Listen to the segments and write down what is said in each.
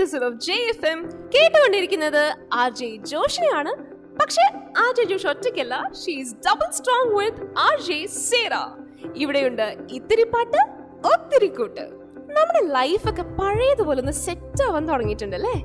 Episode of J F M കേട്ടുകൊണ്ടിരിക്കുന്നത് R J ജോഷിയാണ് പക്ഷെ ആർ ജെ ജോഷ് ഒറ്റയ്ക്കല്ല. She's double strong with R J Sera ഇവിടെയുണ്ട് ഇത്തിരി പാട്ട് ഒത്തിരി കൂട്ട്. നമ്മുടെ ലൈഫൊക്കെ പഴയതുപോലെ ഒന്ന് സെറ്റ് ആവാൻ തുടങ്ങിയിട്ടുണ്ടല്ലേ?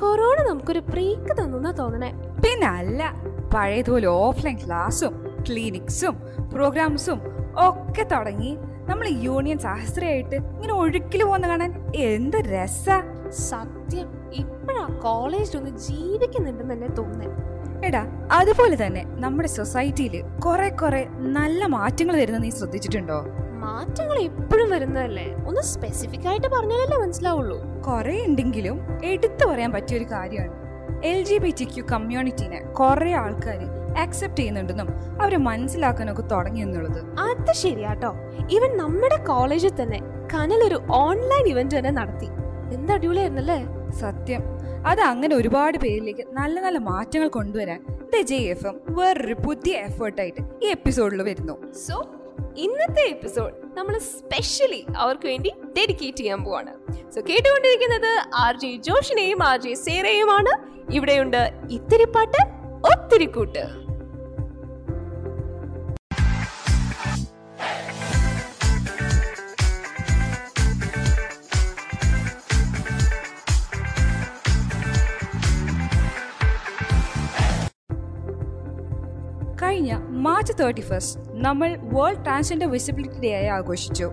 കൊറോണ നമുക്കൊരു ബ്രേക്ക് തന്നു തോന്നണേ. പിന്നെ അല്ല പഴയതുപോലെ ഓഫ്ലൈൻ ക്ലാസ്സും ക്ലിനിക്സും പ്രോഗ്രാംസും ഒക്കെ തുടങ്ങി. നമ്മൾ യൂണിയൻ സഹസ്രയായിട്ട് ഇങ്ങനെ ഒഴുക്കിൽ പോകുന്ന കാണാൻ എന്ത് രസാ. സത്യം ഇപ്പോഴാ കോളേജിൽ ഒന്ന് ജീവിക്കുന്നുണ്ടെന്ന് തന്നെ തോന്നുന്നത് എടാ അതുപോലെ തന്നെ നമ്മുടെ സൊസൈറ്റിയിൽ കുറെ കുറെ നല്ല മാറ്റങ്ങൾ വരുന്ന നീ ശ്രദ്ധിച്ചിട്ടുണ്ടോ? മാറ്റങ്ങൾ എപ്പോഴും വരുന്നതല്ലേ? ഒന്ന് സ്പെസിഫിക് ആയിട്ട് പറഞ്ഞാലല്ലേ മനസ്സിലാവുള്ളൂ. കുറെ ഉണ്ടെങ്കിലും എടുത്തു പറയാൻ പറ്റിയ ഒരു കാര്യമാണ്. L G B T Q കമ്മ്യൂണിറ്റീനെ കുറെ ആൾക്കാർ അക്സെപ്റ്റ് ചെയ്യുന്നുണ്ടെന്നും അവരെ മനസ്സിലാക്കാനൊക്കെ തുടങ്ങി എന്നുള്ളത്. അത് ശരിയാട്ടോ. ഇവൻ നമ്മുടെ കോളേജിൽ തന്നെ കനൽ ഒരു ഓൺലൈൻ ഇവന്റ് തന്നെ നടത്തി. എന്ത് അടിപൊളിയായിരുന്നല്ലേ? സത്യം. അത് അങ്ങനെ ഒരുപാട് പേരിലേക്ക് നല്ല നല്ല മാറ്റങ്ങൾ കൊണ്ടുവരാൻ ദ ജെ എഫ് എം വേറൊരു പുതിയ എഫേർട്ടായിട്ട് ഈ എപ്പിസോഡിൽ വരുന്നു. സോ ഇന്നത്തെ എപ്പിസോഡ് നമ്മൾ സ്പെഷ്യലി അവർക്ക് വേണ്ടി ഡെഡിക്കേറ്റ് ചെയ്യാൻ പോവാണ്. സോ കേട്ടുകൊണ്ടിരിക്കുന്നത് ആർ ജെ ജോഷിനെയും ആർ ജെ സേറയുമാണ്. ഇവിടെയുണ്ട് ഇത്തിരി പാട്ട് ഒത്തിരി കൂട്ട് മാർച്ച് തേർട്ടി ഫസ്റ്റ് നമ്മൾ വേൾഡ് ട്രാൻസ്ജെൻഡർ വിസിബിലിറ്റി ഡേ ആയി ആഘോഷിച്ചു.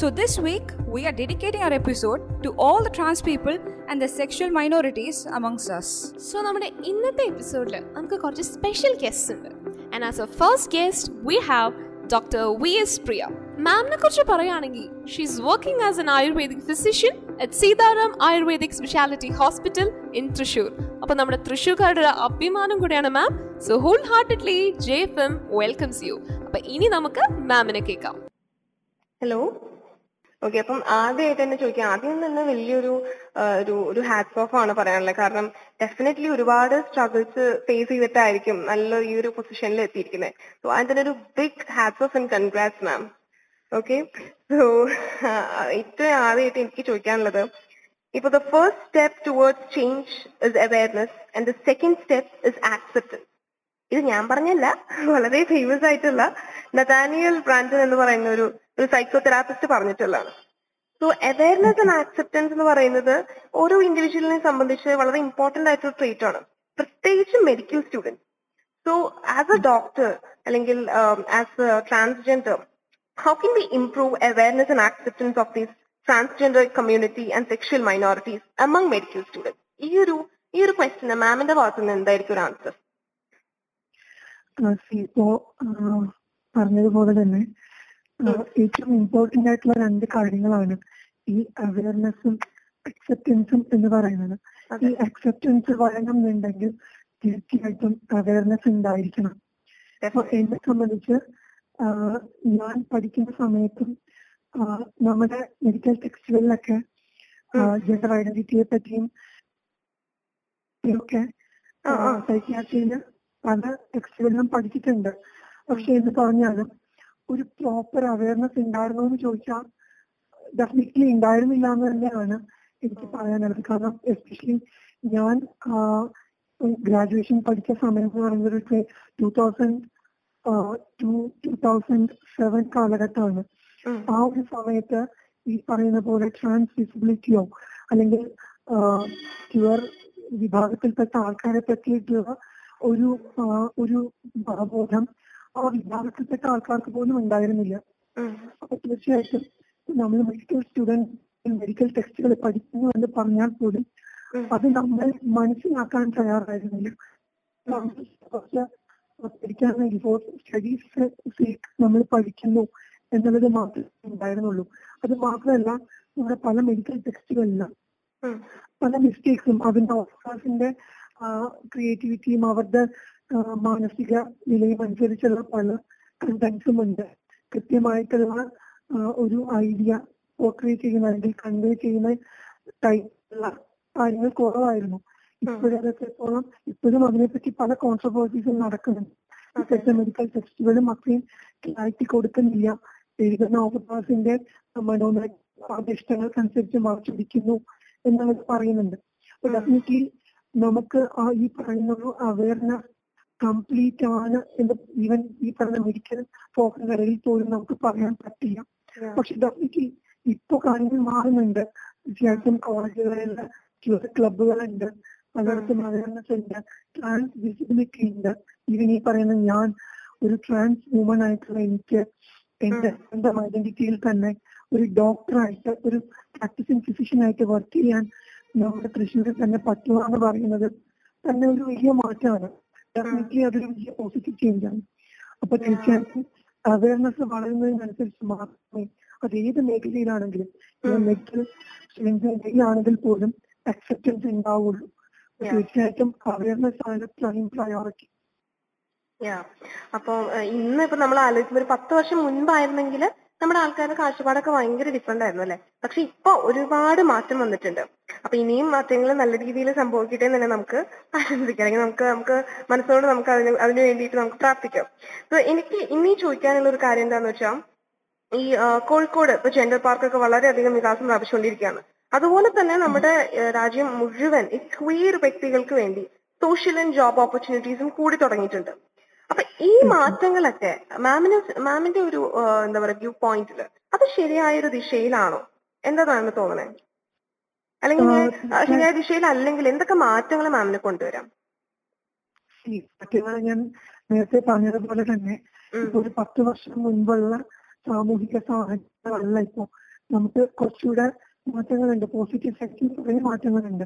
So this week we are dedicating our episode to all the trans people and the sexual minorities amongst us so നമ്മുടെ ഇന്നത്തെ എപ്പിസോഡിൽ നമുക്ക് കുറച്ച് സ്പെഷ്യൽ ഗസ്റ്റ് ഉണ്ട്. And as a first guest we have doctor V S Priya മാമിനെ കുറിച്ച് പറയുകയാണെങ്കിൽ she's working as an Ayurvedic physician at Sitaram Ayurvedic speciality hospital in Thrissur അപ്പൊ നമ്മുടെ തൃശ്ശൂർക്കാരുടെ ഒരു അഭിമാനം കൂടിയാണ് ma'am so wholeheartedly J M welcomes you അപ്പൊ ഇനി നമുക്ക് മാമിനെ കേൾക്കാം. ഹലോ ഓക്കെ അപ്പം ആദ്യമായിട്ട് തന്നെ ചോദിക്കാം. ആദ്യം തന്നെ വലിയൊരു ഒരു ഒരു ഹാറ്റ്സ് ഓഫ് ആണ് പറയാനുള്ളത്. കാരണം ഡെഫിനറ്റ്ലി ഒരുപാട് സ്ട്രഗിൾസ് ഫേസ് ചെയ്തിട്ടായിരിക്കും നല്ല ഈ ഒരു പൊസിഷനിൽ എത്തിയിരിക്കുന്നത് സോ അതിന് ഒരു big hats off and congrats ma'am okay so ഏറ്റവും ആദ്യമായിട്ട് എനിക്ക് ചോദിക്കാനുള്ളത് ഇപ്പൊ the first step towards change is awareness and the second step is acceptance ഇത് ഞാൻ പറഞ്ഞല്ല വളരെ ഫേമസ് ആയിട്ടുള്ള നതാനിയൽ ബ്രാൻഡൻ എന്ന് പറയുന്ന ഒരു ഒരു സൈക്കോ തെറാപ്പിസ്റ്റ് പറഞ്ഞിട്ടുള്ളതാണ്. സോ അവയർനെസ് ആൻഡ് ആക്സെപ്റ്റൻസ് എന്ന് പറയുന്നത് ഓരോ ഇൻഡിവിജ്വലിനെ സംബന്ധിച്ച് വളരെ ഇമ്പോർട്ടന്റ് ആയിട്ടൊരു ട്രീറ്റ് ആണ്. പ്രത്യേകിച്ച് medical student so as a doctor അല്ലെങ്കിൽ as a transgender how can we improve awareness and acceptance of these transgender community and sexual minorities among medical students ഈ ഒരു ഈ ഒരു ക്വസ്റ്റിന് മാമിന്റെ ഭാഗത്ത് നിന്ന് എന്തായിരിക്കും ഒരു ആൻസർ ഇപ്പോ പറഞ്ഞതുപോലെ തന്നെ ഏറ്റവും ഇമ്പോർട്ടന്റ് ആയിട്ടുള്ള രണ്ട് കാര്യങ്ങളാണ് ഈ അവയർനെസ്സും അക്സെപ്റ്റൻസും എന്ന് പറയുന്നത്. ഈ അക്സെപ്റ്റൻസ് വഴങ്ങുന്നുണ്ടെങ്കിൽ തീർച്ചയായിട്ടും അവയർനെസ് ഉണ്ടായിരിക്കണം. അപ്പൊ എന്നെ സംബന്ധിച്ച് ഞാൻ പഠിക്കുന്ന സമയത്തും നമ്മുടെ മെഡിക്കൽ ടെക്സ്റ്റുകളിലൊക്കെ ജെൻഡർ ഐഡന്റിറ്റിയെ പറ്റിയും ഒക്കെ. സൈക്യാട്രിയിൽ പല ടെക്സ്റ്റുകളിലും പഠിച്ചിട്ടുണ്ട് പക്ഷെ എന്ന് പറഞ്ഞാലും ഒരു പ്രോപ്പർ അവയർനെസ് ഉണ്ടായിരുന്നോ എന്ന് ചോദിച്ചാൽ ഡെഫിനറ്റ്ലി ഉണ്ടായിരുന്നില്ല എന്ന് തന്നെയാണ് എനിക്ക് പറയാനുള്ളത് കാരണം എസ്പെഷ്യലി ഞാൻ ഗ്രാജുവേഷൻ പഠിച്ച സമയം എന്ന് പറയുന്നത് two thousand to two thousand seven കാലഘട്ടമാണ്. ആ ഒരു സമയത്ത് ഈ പറയുന്ന പോലെ ട്രാൻസ് വിസിബിലിറ്റിയോ അല്ലെങ്കിൽ ക്യുവർ വിഭാഗത്തിൽപ്പെട്ട ആൾക്കാരെ പറ്റിയിട്ടുള്ള ഒരു ഒരു അവബോധം ആ വിഭാഗത്തിൽപ്പെട്ട ആൾക്കാർക്ക് പോലും ഉണ്ടായിരുന്നില്ല. അപ്പൊ തീർച്ചയായിട്ടും നമ്മൾ മെഡിക്കൽ സ്റ്റുഡൻസ് മെഡിക്കൽ ടെക്സ്റ്റുകൾ പഠിക്കുന്നു എന്ന് പറഞ്ഞാൽ പോലും അത് നമ്മൾ മനസ്സിലാക്കാൻ തയ്യാറായിരുന്നില്ല. പഠിക്കാൻ സ്റ്റഡീസ് നമ്മൾ പഠിക്കുന്നു. എന്നുള്ളത് മാത്രമേ ഉണ്ടായിരുന്നുള്ളൂ. അത് മാത്രമല്ല നമ്മുടെ പല മെഡിക്കൽ ടെക്സ്റ്റുകളിലും. പല മിസ്റ്റേക്സും അതിന്റെ ഓഫീസിന്റെ ക്രിയേറ്റിവിറ്റിയും അവരുടെ മാനസിക നിലയും അനുസരിച്ചുള്ള പല കണ്ടന്റ്സും ഉണ്ട്. കൃത്യമായിട്ടുള്ള ഒരു ഐഡിയ പോർട്രേ ചെയ്യുന്ന അല്ലെങ്കിൽ കൺവേ ചെയ്യുന്ന ടൈപ്പുള്ള കാര്യങ്ങൾ കുറവായിരുന്നു. ഇപ്പോഴും അതൊക്കെത്തോളം ഇപ്പോഴും അതിനെപ്പറ്റി പല കോൺട്രവേഴ്സീസും നടക്കുന്നുണ്ട്. മെഡിക്കൽ ടെക്സ്റ്റുകളും അത്രയും ക്ലാരിറ്റി കൊടുക്കുന്നില്ല. എഴുതുന്ന ഓമദാസിന്റെ മനോന ഇഷ്ടങ്ങൾക്കനുസരിച്ച് മാറ്റിരിക്കുന്നു എന്നവർ പറയുന്നുണ്ട്. അപ്പൊ ഡെഫിനറ്റ്ലി നമുക്ക് ആ ഈ പറയുന്ന ഒരു അവയർനെസ് കംപ്ലീറ്റ് ആണ് എന്ന് ഈവൻ ഈ പറഞ്ഞ മെഡിക്കൽ ഫോക്കസുകളിൽ പോലും നമുക്ക് പറയാൻ പറ്റില്ല. പക്ഷെ ഡെഫിനറ്റ്ലി ഇപ്പൊ കാര്യങ്ങൾ മാറുന്നുണ്ട്. തീർച്ചയായിട്ടും കോളേജുകളിൽ ക്ലബുകളുണ്ട് അതോടൊപ്പം അവയർനെസ് ഉണ്ട്. ട്രാൻസ് വിസിബിലിറ്റി ഉണ്ട്. ഈവൻ ഈ പറയുന്ന ഞാൻ ഒരു ട്രാൻസ് വുമൺ ആയിട്ടുള്ള എനിക്ക് എന്റെ സ്വന്തം ഐഡന്റിറ്റിയിൽ തന്നെ ഒരു ഡോക്ടറായിട്ട് ഒരു പ്രാക്ടീസിങ് ഫിസിഷ്യൻ ആയിട്ട് വർക്ക് ചെയ്യാൻ നമ്മുടെ തൃശ്ശൂരിൽ തന്നെ പറ്റുക എന്ന് പറയുന്നത് തന്നെ ഒരു വലിയ മാറ്റമാണ്. ഡെഫിനറ്റ്ലി അതൊരു വലിയ പോസിറ്റീവ് ചേഞ്ച് ആണ്. അപ്പൊ തീർച്ചയായിട്ടും അവയർനെസ് വളരുന്നതിനനുസരിച്ച് മാത്രമേ അത് ഏത് മേഖലയിലാണെങ്കിലും മെഡിക്കൽ ആണെങ്കിൽ പോലും അക്സെപ്റ്റൻസ് ഉണ്ടാവുള്ളൂ. തീർച്ചയായിട്ടും അവയർനെസ് ആണ് പ്രൈം പ്രയോറിറ്റി അപ്പൊ ഇന്ന് ഇപ്പൊ നമ്മൾ ആലോചിക്കുമ്പോ ഒരു പത്ത് വർഷം മുൻപായിരുന്നെങ്കിൽ നമ്മുടെ ആൾക്കാരുടെ കാഴ്ചപ്പാടൊക്കെ ഭയങ്കര ഡിഫറെന്റ് ആയിരുന്നു അല്ലെ? പക്ഷെ ഇപ്പൊ ഒരുപാട് മാറ്റം വന്നിട്ടുണ്ട്. അപ്പൊ ഇനിയും മാറ്റങ്ങൾ നല്ല രീതിയിൽ സംഭവിക്കട്ടെ എന്ന് തന്നെ നമുക്ക് ആശംസിക്കാം. അല്ലെങ്കിൽ നമുക്ക് നമുക്ക് മനസ്സോട് നമുക്ക് അതിന് അതിന് വേണ്ടിയിട്ട് നമുക്ക് പ്രാർത്ഥിക്കാം. അപ്പൊ എനിക്ക് ഇനി ചോദിക്കാനുള്ള ഒരു കാര്യം എന്താന്ന് വെച്ചാൽ ഈ കോഴിക്കോട് ഇപ്പൊ ജെൻഡർ പാർക്കൊക്കെ വളരെയധികം വികാസം പ്രാപിച്ചുകൊണ്ടിരിക്കുകയാണ്. അതുപോലെ തന്നെ നമ്മുടെ രാജ്യം മുഴുവൻ ഈ ക്വീർ വ്യക്തികൾക്ക് വേണ്ടി സോഷ്യൽ ആൻഡ് ജോബ് ഓപ്പർച്യൂണിറ്റീസും കൂടി തുടങ്ങിയിട്ടുണ്ട്. അപ്പൊ ഈ മാറ്റങ്ങളൊക്കെ മാമിന് മാമിന്റെ ഒരു എന്താ പറയാ വ്യൂ പോയിന്റിൽ അത് ശരിയായ ഒരു ദിശയിലാണോ? എന്താ മാമിന് തോന്നണേ? അല്ലെങ്കിൽ ശരിയായ ദിശയിൽ അല്ലെങ്കിൽ എന്തൊക്കെ മാറ്റങ്ങൾ മാമിന് കൊണ്ടുവരാം? ഞാൻ നേരത്തെ പറഞ്ഞതുപോലെ തന്നെ ഒരു പത്ത് വർഷം മുൻപുള്ള സാമൂഹിക സാഹചര്യമല്ല ഇപ്പോ. നമുക്ക് കുറച്ചുകൂടെ മാറ്റങ്ങളുണ്ട്. പോസിറ്റീവ് സൈഡിൽ കുറെ മാറ്റങ്ങളുണ്ട്.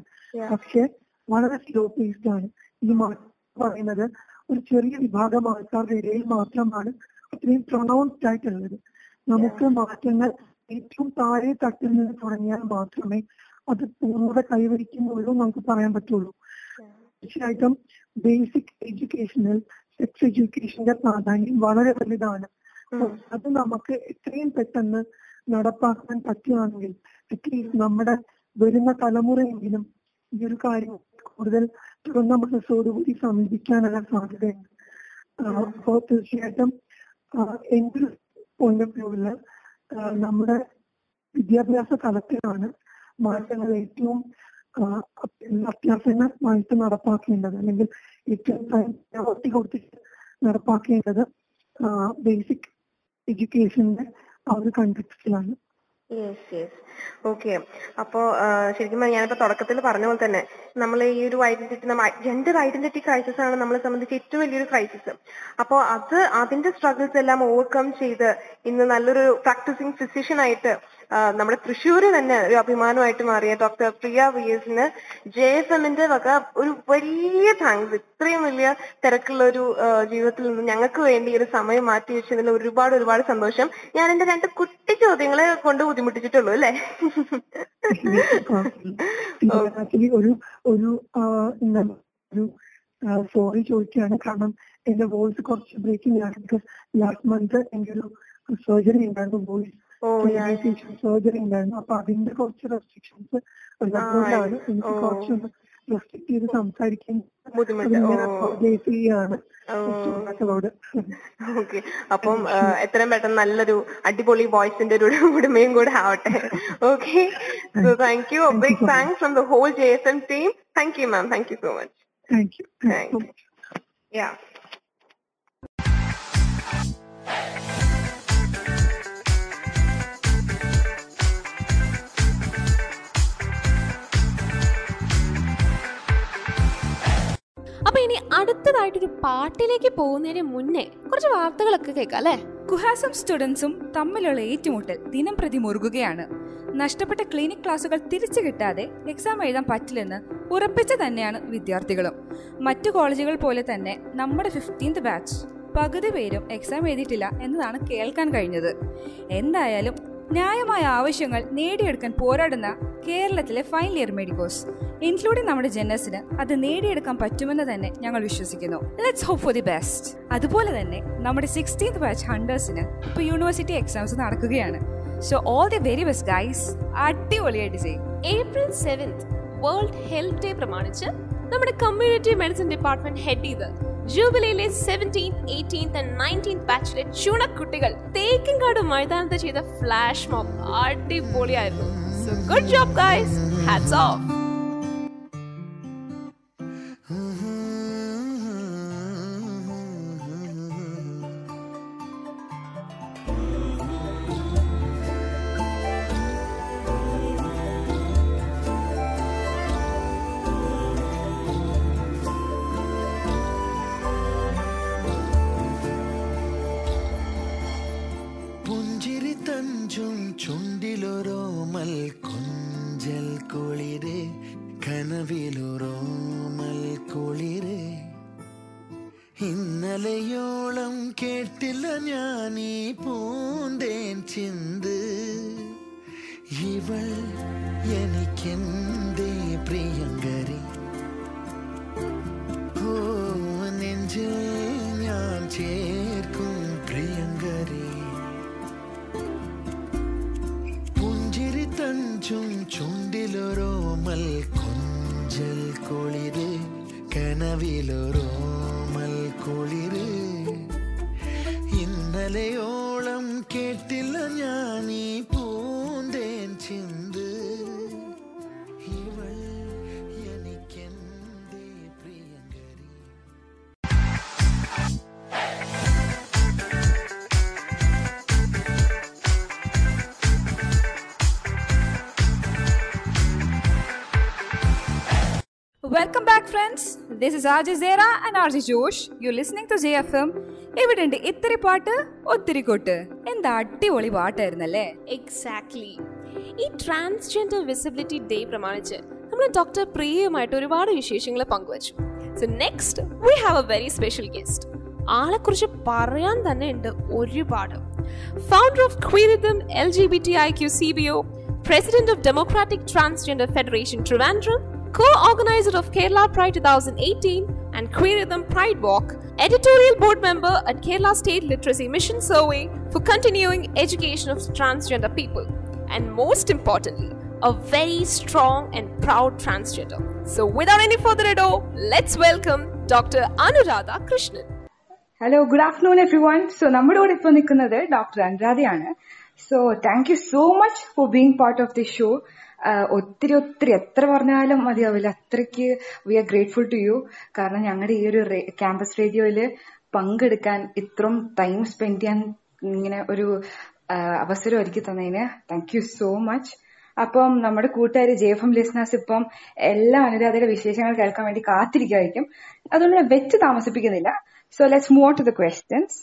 പക്ഷെ വളരെ സ്ലോ പേസ്ഡ് ആണ്. ഈ മാറ്റം പറയുന്നത് ഒരു ചെറിയ വിഭാഗം ആൾക്കാരുടെ ഇടയിൽ മാത്രമാണ് അത്രയും പ്രൊണൗൺസ്ഡ് ആയിട്ടുള്ളത്. നമുക്ക് മാറ്റങ്ങൾ ഏറ്റവും താഴെ തട്ടിൽ നിന്ന് തുടങ്ങിയാൽ മാത്രമേ അത് പൂർണത കൈവരിക്കുന്നുള്ളൂ നമുക്ക് പറയാൻ പറ്റുള്ളൂ. തീർച്ചയായിട്ടും ബേസിക് എഡ്യൂക്കേഷനിൽ സെക്സ് എഡ്യൂക്കേഷന്റെ പ്രാധാന്യം വളരെ വലുതാണ്. അത് നമുക്ക് എത്രയും പെട്ടെന്ന് നടപ്പാക്കാൻ പറ്റുകയാണെങ്കിൽ അറ്റ്ലീസ്റ്റ് നമ്മുടെ വരുന്ന തലമുറയെങ്കിലും ഈ ഒരു കാര്യം കൂടുതൽ തുറന്ന മനസ്സോടുകൂടി സമീപിക്കാനുള്ള സാധ്യതയുണ്ട്. അപ്പോ തീർച്ചയായിട്ടും ഒരു പോയിന്റ് ഓഫ് വ്യൂവിൽ നമ്മുടെ വിദ്യാഭ്യാസ തലത്തിലാണ് മാറ്റങ്ങൾ ഏറ്റവും ആഹ് അത്യാസന്നമായിട്ട് നടപ്പാക്കേണ്ടത്. അല്ലെങ്കിൽ ഏറ്റവും പ്രയോറിറ്റി കൊടുത്തിട്ട് നടപ്പാക്കേണ്ടത് ബേസിക് എഡ്യൂക്കേഷന്റെ ആ ഒരു കണ്ടക്സ്റ്റിലാണ് യെസ് യെസ് ഓക്കെ അപ്പോ ശരിക്കും പറഞ്ഞാൽ ഞാനിപ്പോ തുടക്കത്തിൽ പറഞ്ഞ പോലെ തന്നെ നമ്മൾ ഈ ഒരു ഐഡന്റിറ്റി നമ്മൾ ജെൻഡർ ഐഡന്റിറ്റി ക്രൈസിസ് ആണ് നമ്മളെ സംബന്ധിച്ച് ഏറ്റവും വലിയൊരു ക്രൈസിസ് അപ്പോൾ അത് അതിന്റെ സ്ട്രഗിൾസ് എല്ലാം ഓവർകം ചെയ്ത് ഇന്ന് നല്ലൊരു പ്രാക്ടീസിങ് ഫിസിഷ്യൻ ആയിട്ട് നമ്മുടെ തൃശ്ശൂര് തന്നെ ഒരു അഭിമാനമായിട്ട് മാറിയ ഡോക്ടർ പ്രിയ വി എസിന് ജെ എഫ് എമ്മിന്റെ വക ഒരു വലിയ താങ്ക്സ് ഇത്രയും വലിയ തിരക്കുള്ള ഒരു ജീവിതത്തിൽ നിന്ന് ഞങ്ങൾക്ക് വേണ്ടി ഒരു സമയം മാറ്റി വെച്ചതിൽ ഒരുപാട് ഒരുപാട് സന്തോഷം. ഞാൻ എന്റെ രണ്ട് കുട്ടി ചോദ്യങ്ങളെ കൊണ്ട് ബുദ്ധിമുട്ടിച്ചിട്ടുള്ളൂ അല്ലേ? ഒരു ഒരു ഒരു സോറി ചോദിക്കുകയാണ്. കാരണം എന്റെ വോയിസ് കുറച്ച് ബ്രേക്കിംഗ് ആണ്. ബിക്കോസ് ലാസ്റ്റ് മന്ത് എന്റെ ഒരു സർജറി ഉണ്ടായിരുന്നു വോയിസ് സർജറി ഉണ്ടായിരുന്നു. അപ്പൊ അതിന്റെ കുറച്ച് റെസ്ട്രിക്ഷൻസ് ഉള്ളതുകൊണ്ടാണ് എനിക്ക്. കുറച്ചൊന്ന് റെസ്ട്രിക്ട് ചെയ്ത് സംസാരിക്കാൻ ഓക്കെ. അപ്പം എത്രയും പെട്ടെന്ന് നല്ലൊരു അടിപൊളി വോയിസിന്റെ ഒരു ഉടമയും കൂടെ ആവട്ടെ. Okay. So thank you big thanks from the whole J S M team thank you ma'am thank you so much thank ya you അപ്പൊ ഇനി അടുത്തതായിട്ടൊരു പാട്ടിലേക്ക് പോകുന്നതിന് മുന്നേ കുറച്ച് വാർത്തകളൊക്കെ കേൾക്കാം അല്ലേ? കുഹാസം സ്റ്റുഡൻസും തമ്മിലുള്ള ഏറ്റുമുട്ടൽ ദിനം പ്രതി മുറുകുകയാണ്. നഷ്ടപ്പെട്ട ക്ലിനിക് ക്ലാസുകൾ തിരിച്ചു കിട്ടാതെ എക്സാം എഴുതാൻ പറ്റില്ലെന്ന് ഉറപ്പിച്ച തന്നെയാണ് വിദ്യാർത്ഥികളും. മറ്റു കോളേജുകൾ പോലെ തന്നെ നമ്മുടെ ഫിഫ്റ്റീൻത് ബാച്ച് പകുതി പേരും എക്സാം എഴുതിയിട്ടില്ല എന്നതാണ് കേൾക്കാൻ കഴിഞ്ഞത്. എന്തായാലും ന്യായമായ ആവശ്യങ്ങൾ നേടിയെടുക്കാൻ പോരാടുന്ന കേരളത്തിലെ ഫൈൻ ഇയർ മെഡിക്കോസ് ഇൻക്ലൂഡിംഗ് നമ്മുടെ ജനസിന് അത് നേടിയെടുക്കാൻ പറ്റുമെന്ന് തന്നെ ഞങ്ങൾ വിശ്വസിക്കുന്നു. Let's hope for the best അതുപോലെ തന്നെ നമ്മുടെ സിക്സ്റ്റീൻത് ബാച്ച് ഹണ്ടേഴ്സിന് ഇപ്പോൾ യൂണിവേഴ്സിറ്റി എക്സാംസ് നടക്കുകയാണ്. So all the very best guys അടിപൊളിയായിട്ട് ചെയ്യും. April seventh world health day പ്രമാണിച്ച് നമ്മുടെ കമ്മ്യൂണിറ്റി മെഡിസിൻ ഡിപ്പാർട്ട്മെന്റ് ഹെഡ് ചെയ്ത് ജൂബിലിയിലെ സെവന്റീൻത് എയ്റ്റീൻത് ആൻഡ് നയന്റീൻത് ബാച്ചിലെ ചുണക്കുട്ടികൾ തേക്കിൻകാട് മൈതാനത്ത് ചെയ്ത ഫ്ലാഷ് മോബ് അടിപൊളിയായിരുന്നു so good job guys Hats off. Friends this R J Sera and R J Josh you listening to J F M ഇവിടെ ഉണ്ട് ഇത്തിരി പാട്ട് ഒത്തിരി കൊട്ട്? എന്താ അടിപൊളി പാട്ടായിരുന്നല്ലേ? എക്സാക്ട്ലി ഈ ട്രാൻസ്ജെൻഡർ വിസിബിലിറ്റി ഡേ പ്രമാണിച്ച് നമ്മൾ ഡോക്ടർ പ്രിയയുമായിട്ട് ഒരുപാട് വിശേഷങ്ങൾ പങ്കുവച്ചു. So next we have a very special guest ആളെക്കുറിച്ച് പറയാൻ തന്നെ ഉണ്ട് ഒരുപാട്. Founder of Queerythm L G B T I Q C B O president of democratic transgender federation Trivandrum co-organizer of Kerala Pride 2018 and Queeridham Pride Walk, editorial board member at Kerala State Literacy Mission Survey for continuing education of transgender people, and most importantly, a very strong and proud transgender. So, without any further ado, let's welcome Dr. Anuradha Krishnan. Hello good afternoon everyone so നമ്മുടെ കൂടെ ഇപ്പോൾ നിൽക്കുന്നത് doctor അനുരാധയാണ് so thank you so much for being part of the show ഒത്തിരി ഒത്തിരി എത്ര പറഞ്ഞാലും മതിയാവില്ല അത്രയ്ക്ക് we are grateful to you കാരണം ഞങ്ങളുടെ ഈ ഒരു ക്യാമ്പസ് റേഡിയോയിൽ പങ്കെടുക്കാൻ ഇത്രയും ടൈം സ്പെൻഡ് ചെയ്യാൻ ഇങ്ങനെ ഒരു അവസരം ഒരുക്കി തന്നതിന് താങ്ക് യു സോ മച്ച് അപ്പം നമ്മുടെ കൂട്ടുകാർ ജെ എഫ് എം ലിസ്നേഴ്സ് ഇപ്പം എല്ലാ അനുരാധയുടെ വിശേഷങ്ങൾ കേൾക്കാൻ വേണ്ടി കാത്തിരിക്കുമായിരിക്കും അതുകൊണ്ട് വെച്ച് താമസിപ്പിക്കുന്നില്ല. So let's move to the questions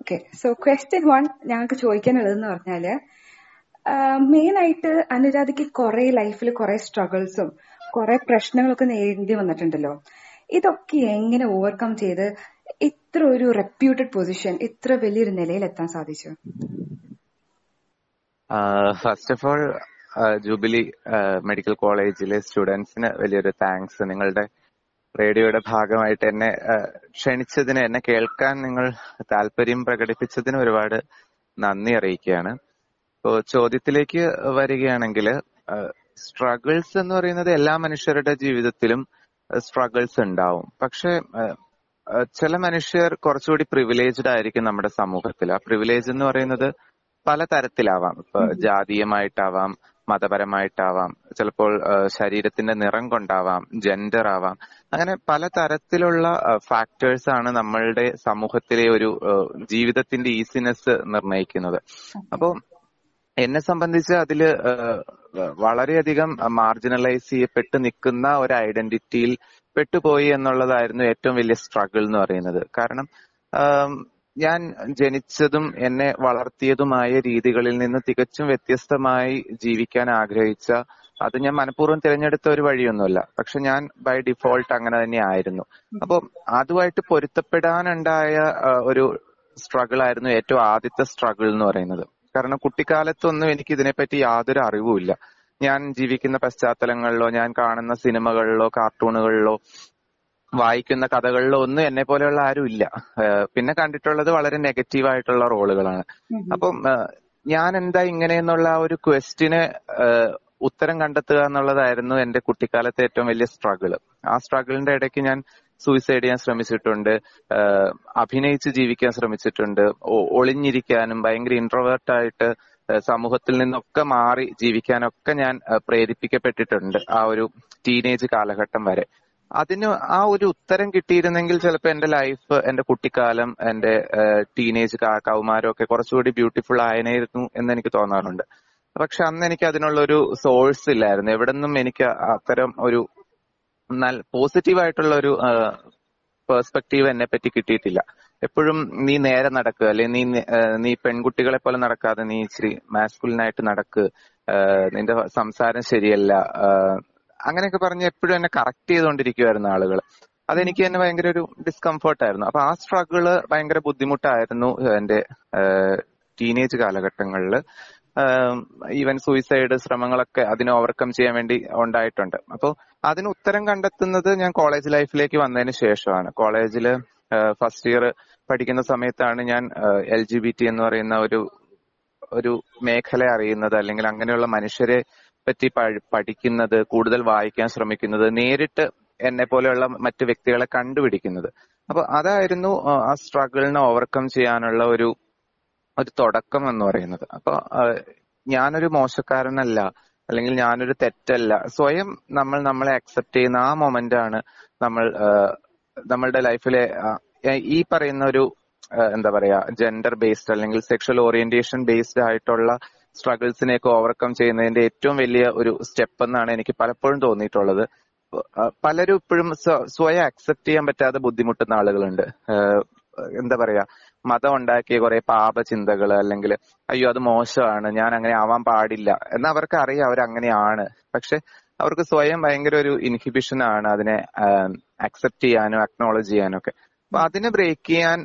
okay so question one ഞങ്ങൾക്ക് ചോദിക്കാനുള്ളതെന്ന് പറഞ്ഞാൽ മെയിൻ ആയിട്ട് അനുരാധയ്ക്ക് കുറെ ലൈഫിൽ കുറെ സ്ട്രഗിൾസും കുറെ പ്രശ്നങ്ങളൊക്കെ നേരിടേണ്ടി വന്നിട്ടുണ്ടല്ലോ. ഇതൊക്കെ എങ്ങനെ ഓവർകം ചെയ്ത് ഇത്ര ഒരു റെപ്യൂട്ടഡ് പൊസിഷൻ ഇത്ര വലിയൊരു നിലയിൽ എത്താൻ സാധിച്ചു first of all Jubilee medical കോളേജിലെ സ്റ്റുഡൻസിന് വലിയൊരു താങ്ക്സ് നിങ്ങളുടെ റേഡിയോയുടെ ഭാഗമായിട്ട് എന്നെ ക്ഷണിച്ചതിന് എന്നെ കേൾക്കാൻ നിങ്ങൾ താല്പര്യം പ്രകടിപ്പിച്ചതിന് ഒരുപാട് നന്ദി അറിയിക്കുകയാണ്. ഇപ്പോ ചോദ്യത്തിലേക്ക് വരികയാണെങ്കിൽ സ്ട്രഗിൾസ് എന്ന് പറയുന്നത് എല്ലാ മനുഷ്യരുടെ ജീവിതത്തിലും സ്ട്രഗിൾസ് ഉണ്ടാവും. പക്ഷെ ചില മനുഷ്യർ കുറച്ചുകൂടി പ്രിവിലേജ്ഡ് ആയിരിക്കും നമ്മുടെ സമൂഹത്തിൽ. ആ പ്രിവിലേജ് എന്ന് പറയുന്നത് പല തരത്തിലാവാം ഇപ്പൊ ജാതീയമായിട്ടാവാം മതപരമായിട്ടാവാം ചിലപ്പോൾ ശരീരത്തിന്റെ നിറം കൊണ്ടാവാം ജെൻഡർ ആവാം. അങ്ങനെ പല തരത്തിലുള്ള ഫാക്ടേഴ്സ് ആണ് നമ്മളുടെ സമൂഹത്തിലെ ഒരു ജീവിതത്തിന്റെ ഈസിനെസ് നിർണയിക്കുന്നത്. അപ്പോ എന്നെ സംബന്ധിച്ച് അതിൽ വളരെയധികം മാർജിനലൈസ് ചെയ്യപ്പെട്ട് നിൽക്കുന്ന ഒരു ഐഡന്റിറ്റിയിൽ പെട്ടുപോയി എന്നുള്ളതായിരുന്നു ഏറ്റവും വലിയ സ്ട്രഗിൾ എന്ന് പറയുന്നത്. കാരണം ഞാൻ ജനിച്ചതും എന്നെ വളർത്തിയതുമായ രീതികളിൽ നിന്ന് തികച്ചും വ്യത്യസ്തമായി ജീവിക്കാൻ ആഗ്രഹിച്ച അത് ഞാൻ മനഃപൂർവം തിരഞ്ഞെടുത്ത ഒരു വഴിയൊന്നുമല്ല. പക്ഷെ ഞാൻ ബൈ ഡിഫോൾട്ട് അങ്ങനെ തന്നെ ആയിരുന്നു. അപ്പൊ അതുമായിട്ട് പൊരുത്തപ്പെടാനുണ്ടായ ഒരു സ്ട്രഗിൾ ആയിരുന്നു ഏറ്റവും ആദ്യത്തെ സ്ട്രഗിൾ എന്ന് പറയുന്നത്. കാരണം കുട്ടിക്കാലത്തൊന്നും എനിക്ക് ഇതിനെപ്പറ്റി യാതൊരു അറിവുമില്ല ഞാൻ ജീവിക്കുന്ന പശ്ചാത്തലങ്ങളിലോ ഞാൻ കാണുന്ന സിനിമകളിലോ കാർട്ടൂണുകളിലോ വായിക്കുന്ന കഥകളിലോ ഒന്നും എന്നെ പോലെയുള്ള ആരും ഇല്ല. പിന്നെ കണ്ടിട്ടുള്ളത് വളരെ നെഗറ്റീവ് ആയിട്ടുള്ള റോളുകളാണ്. അപ്പം ഞാൻ എന്താ ഇങ്ങനെയെന്നുള്ള ആ ഒരു ക്വസ്റ്റിന് ഉത്തരം കണ്ടെത്തുക എന്നുള്ളതായിരുന്നു എന്റെ കുട്ടിക്കാലത്തെ ഏറ്റവും വലിയ സ്ട്രഗിൾ ആ സ്ട്രഗിളിന്റെ ഇടയ്ക്ക് ഞാൻ സൂയിസൈഡ് ചെയ്യാൻ ശ്രമിച്ചിട്ടുണ്ട് അഭിനയിച്ച് ജീവിക്കാൻ ശ്രമിച്ചിട്ടുണ്ട് ഒളിഞ്ഞിരിക്കാനും ഭയങ്കര ഇൻട്രോവേർട്ട് ആയിട്ട് സമൂഹത്തിൽ നിന്നൊക്കെ മാറി ജീവിക്കാനൊക്കെ ഞാൻ പ്രേരിപ്പിക്കപ്പെട്ടിട്ടുണ്ട് ആ ഒരു ടീനേജ് കാലഘട്ടം വരെ. അതിന് ആ ഒരു ഉത്തരം കിട്ടിയിരുന്നെങ്കിൽ ചിലപ്പോൾ എന്റെ ലൈഫ് എന്റെ കുട്ടിക്കാലം എന്റെ ടീനേജ് കൗമാരമൊക്കെ കുറച്ചുകൂടി ബ്യൂട്ടിഫുൾ ആയനായിരുന്നു എന്ന് എനിക്ക് തോന്നാറുണ്ട്. പക്ഷെ അന്ന് എനിക്ക് അതിനുള്ള ഒരു സോഴ്സ് ഇല്ലായിരുന്നു. എവിടെ നിന്നും എനിക്ക് അത്തരം ഒരു നല്ല പോസിറ്റീവ് ആയിട്ടുള്ള ഒരു പെർസ്പെക്റ്റീവ് എന്നെ പറ്റി കിട്ടിയിട്ടില്ല. എപ്പോഴും നീ നേരെ നടക്കുക അല്ലെ നീ നീ പെൺകുട്ടികളെ പോലെ നടക്കാതെ നീ ഇച്ചിരി മാസ്കുലിനായിട്ട് നടക്ക് നിന്റെ സംസാരം ശരിയല്ല അങ്ങനെയൊക്കെ പറഞ്ഞ് എപ്പോഴും എന്നെ കറക്റ്റ് ചെയ്തുകൊണ്ടിരിക്കുവായിരുന്നു ആളുകൾ അതെനിക്ക് തന്നെ ഭയങ്കര ഒരു ഡിസ്കംഫർട്ട് ആയിരുന്നു അപ്പൊ ആ സ്ട്രഗിൾ ഭയങ്കര ബുദ്ധിമുട്ടായിരുന്നു എന്റെ ടീനേജ് കാലഘട്ടങ്ങളിൽ ഈവൻ സൂയിസൈഡ് ശ്രമങ്ങളൊക്കെ അതിനെ ഓവർകം ചെയ്യാൻ വേണ്ടി ഉണ്ടായിട്ടുണ്ട്. അപ്പോൾ അതിന് ഉത്തരം കണ്ടെത്തുന്നത് ഞാൻ കോളേജ് ലൈഫിലേക്ക് വന്നതിന് ശേഷമാണ്. കോളേജിൽ ഫസ്റ്റ് ഇയർ പഠിക്കുന്ന സമയത്താണ് ഞാൻ എൽ ജി ബി ടി എന്ന് പറയുന്ന ഒരു ഒരു മേഖല അറിയുന്നത് അല്ലെങ്കിൽ അങ്ങനെയുള്ള മനുഷ്യരെ പറ്റി പഠിക്കുന്നത് കൂടുതൽ വായിക്കാൻ ശ്രമിക്കുന്നത് നേരിട്ട് എന്നെ പോലെയുള്ള മറ്റു വ്യക്തികളെ കണ്ടുപിടിക്കുന്നത്. അപ്പൊ അതായിരുന്നു ആ സ്ട്രഗിളിനെ ഓവർകം ചെയ്യാനുള്ള ഒരു ഒരു തുടക്കം എന്ന് പറയുന്നത്. അപ്പൊ ഞാനൊരു മോശക്കാരനല്ല അല്ലെങ്കിൽ ഞാനൊരു തെറ്റല്ല സ്വയം നമ്മൾ നമ്മളെ അക്സെപ്റ്റ് ചെയ്യുന്ന ആ മൊമെന്റ് ആണ് നമ്മൾ നമ്മളുടെ ലൈഫിലെ ഈ പറയുന്ന ഒരു എന്താ പറയാ ജെൻഡർ ബേസ്ഡ് അല്ലെങ്കിൽ സെക്ഷൽ ഓറിയന്റേഷൻ ബേസ്ഡ് ആയിട്ടുള്ള സ്ട്രഗിൾസിനെയൊക്കെ ഓവർകം ചെയ്യുന്നതിന്റെ ഏറ്റവും വലിയ ഒരു സ്റ്റെപ്പ് എന്നാണ് എനിക്ക് പലപ്പോഴും തോന്നിയിട്ടുള്ളത്. പലരും ഇപ്പോഴും സ്വയം അക്സെപ്റ്റ് ചെയ്യാൻ പറ്റാതെ ബുദ്ധിമുട്ടുന്ന ആളുകളുണ്ട്. എന്താ പറയാ മതം ഉണ്ടാക്കിയ കുറെ പാപചിന്തകൾ അല്ലെങ്കിൽ അയ്യോ അത് മോശമാണ് ഞാൻ അങ്ങനെ ആവാൻ പാടില്ല. എന്ന് അവർക്ക് അറിയാം അവർ അങ്ങനെയാണ് പക്ഷെ അവർക്ക് സ്വയം ഭയങ്കര ഒരു ഇൻഹിബിഷൻ ആണ് അതിനെ അക്സെപ്റ്റ് ചെയ്യാനും അക്നോളജ് ചെയ്യാനും ഒക്കെ അപ്പൊ അതിനെ ബ്രേക്ക് ചെയ്യാൻ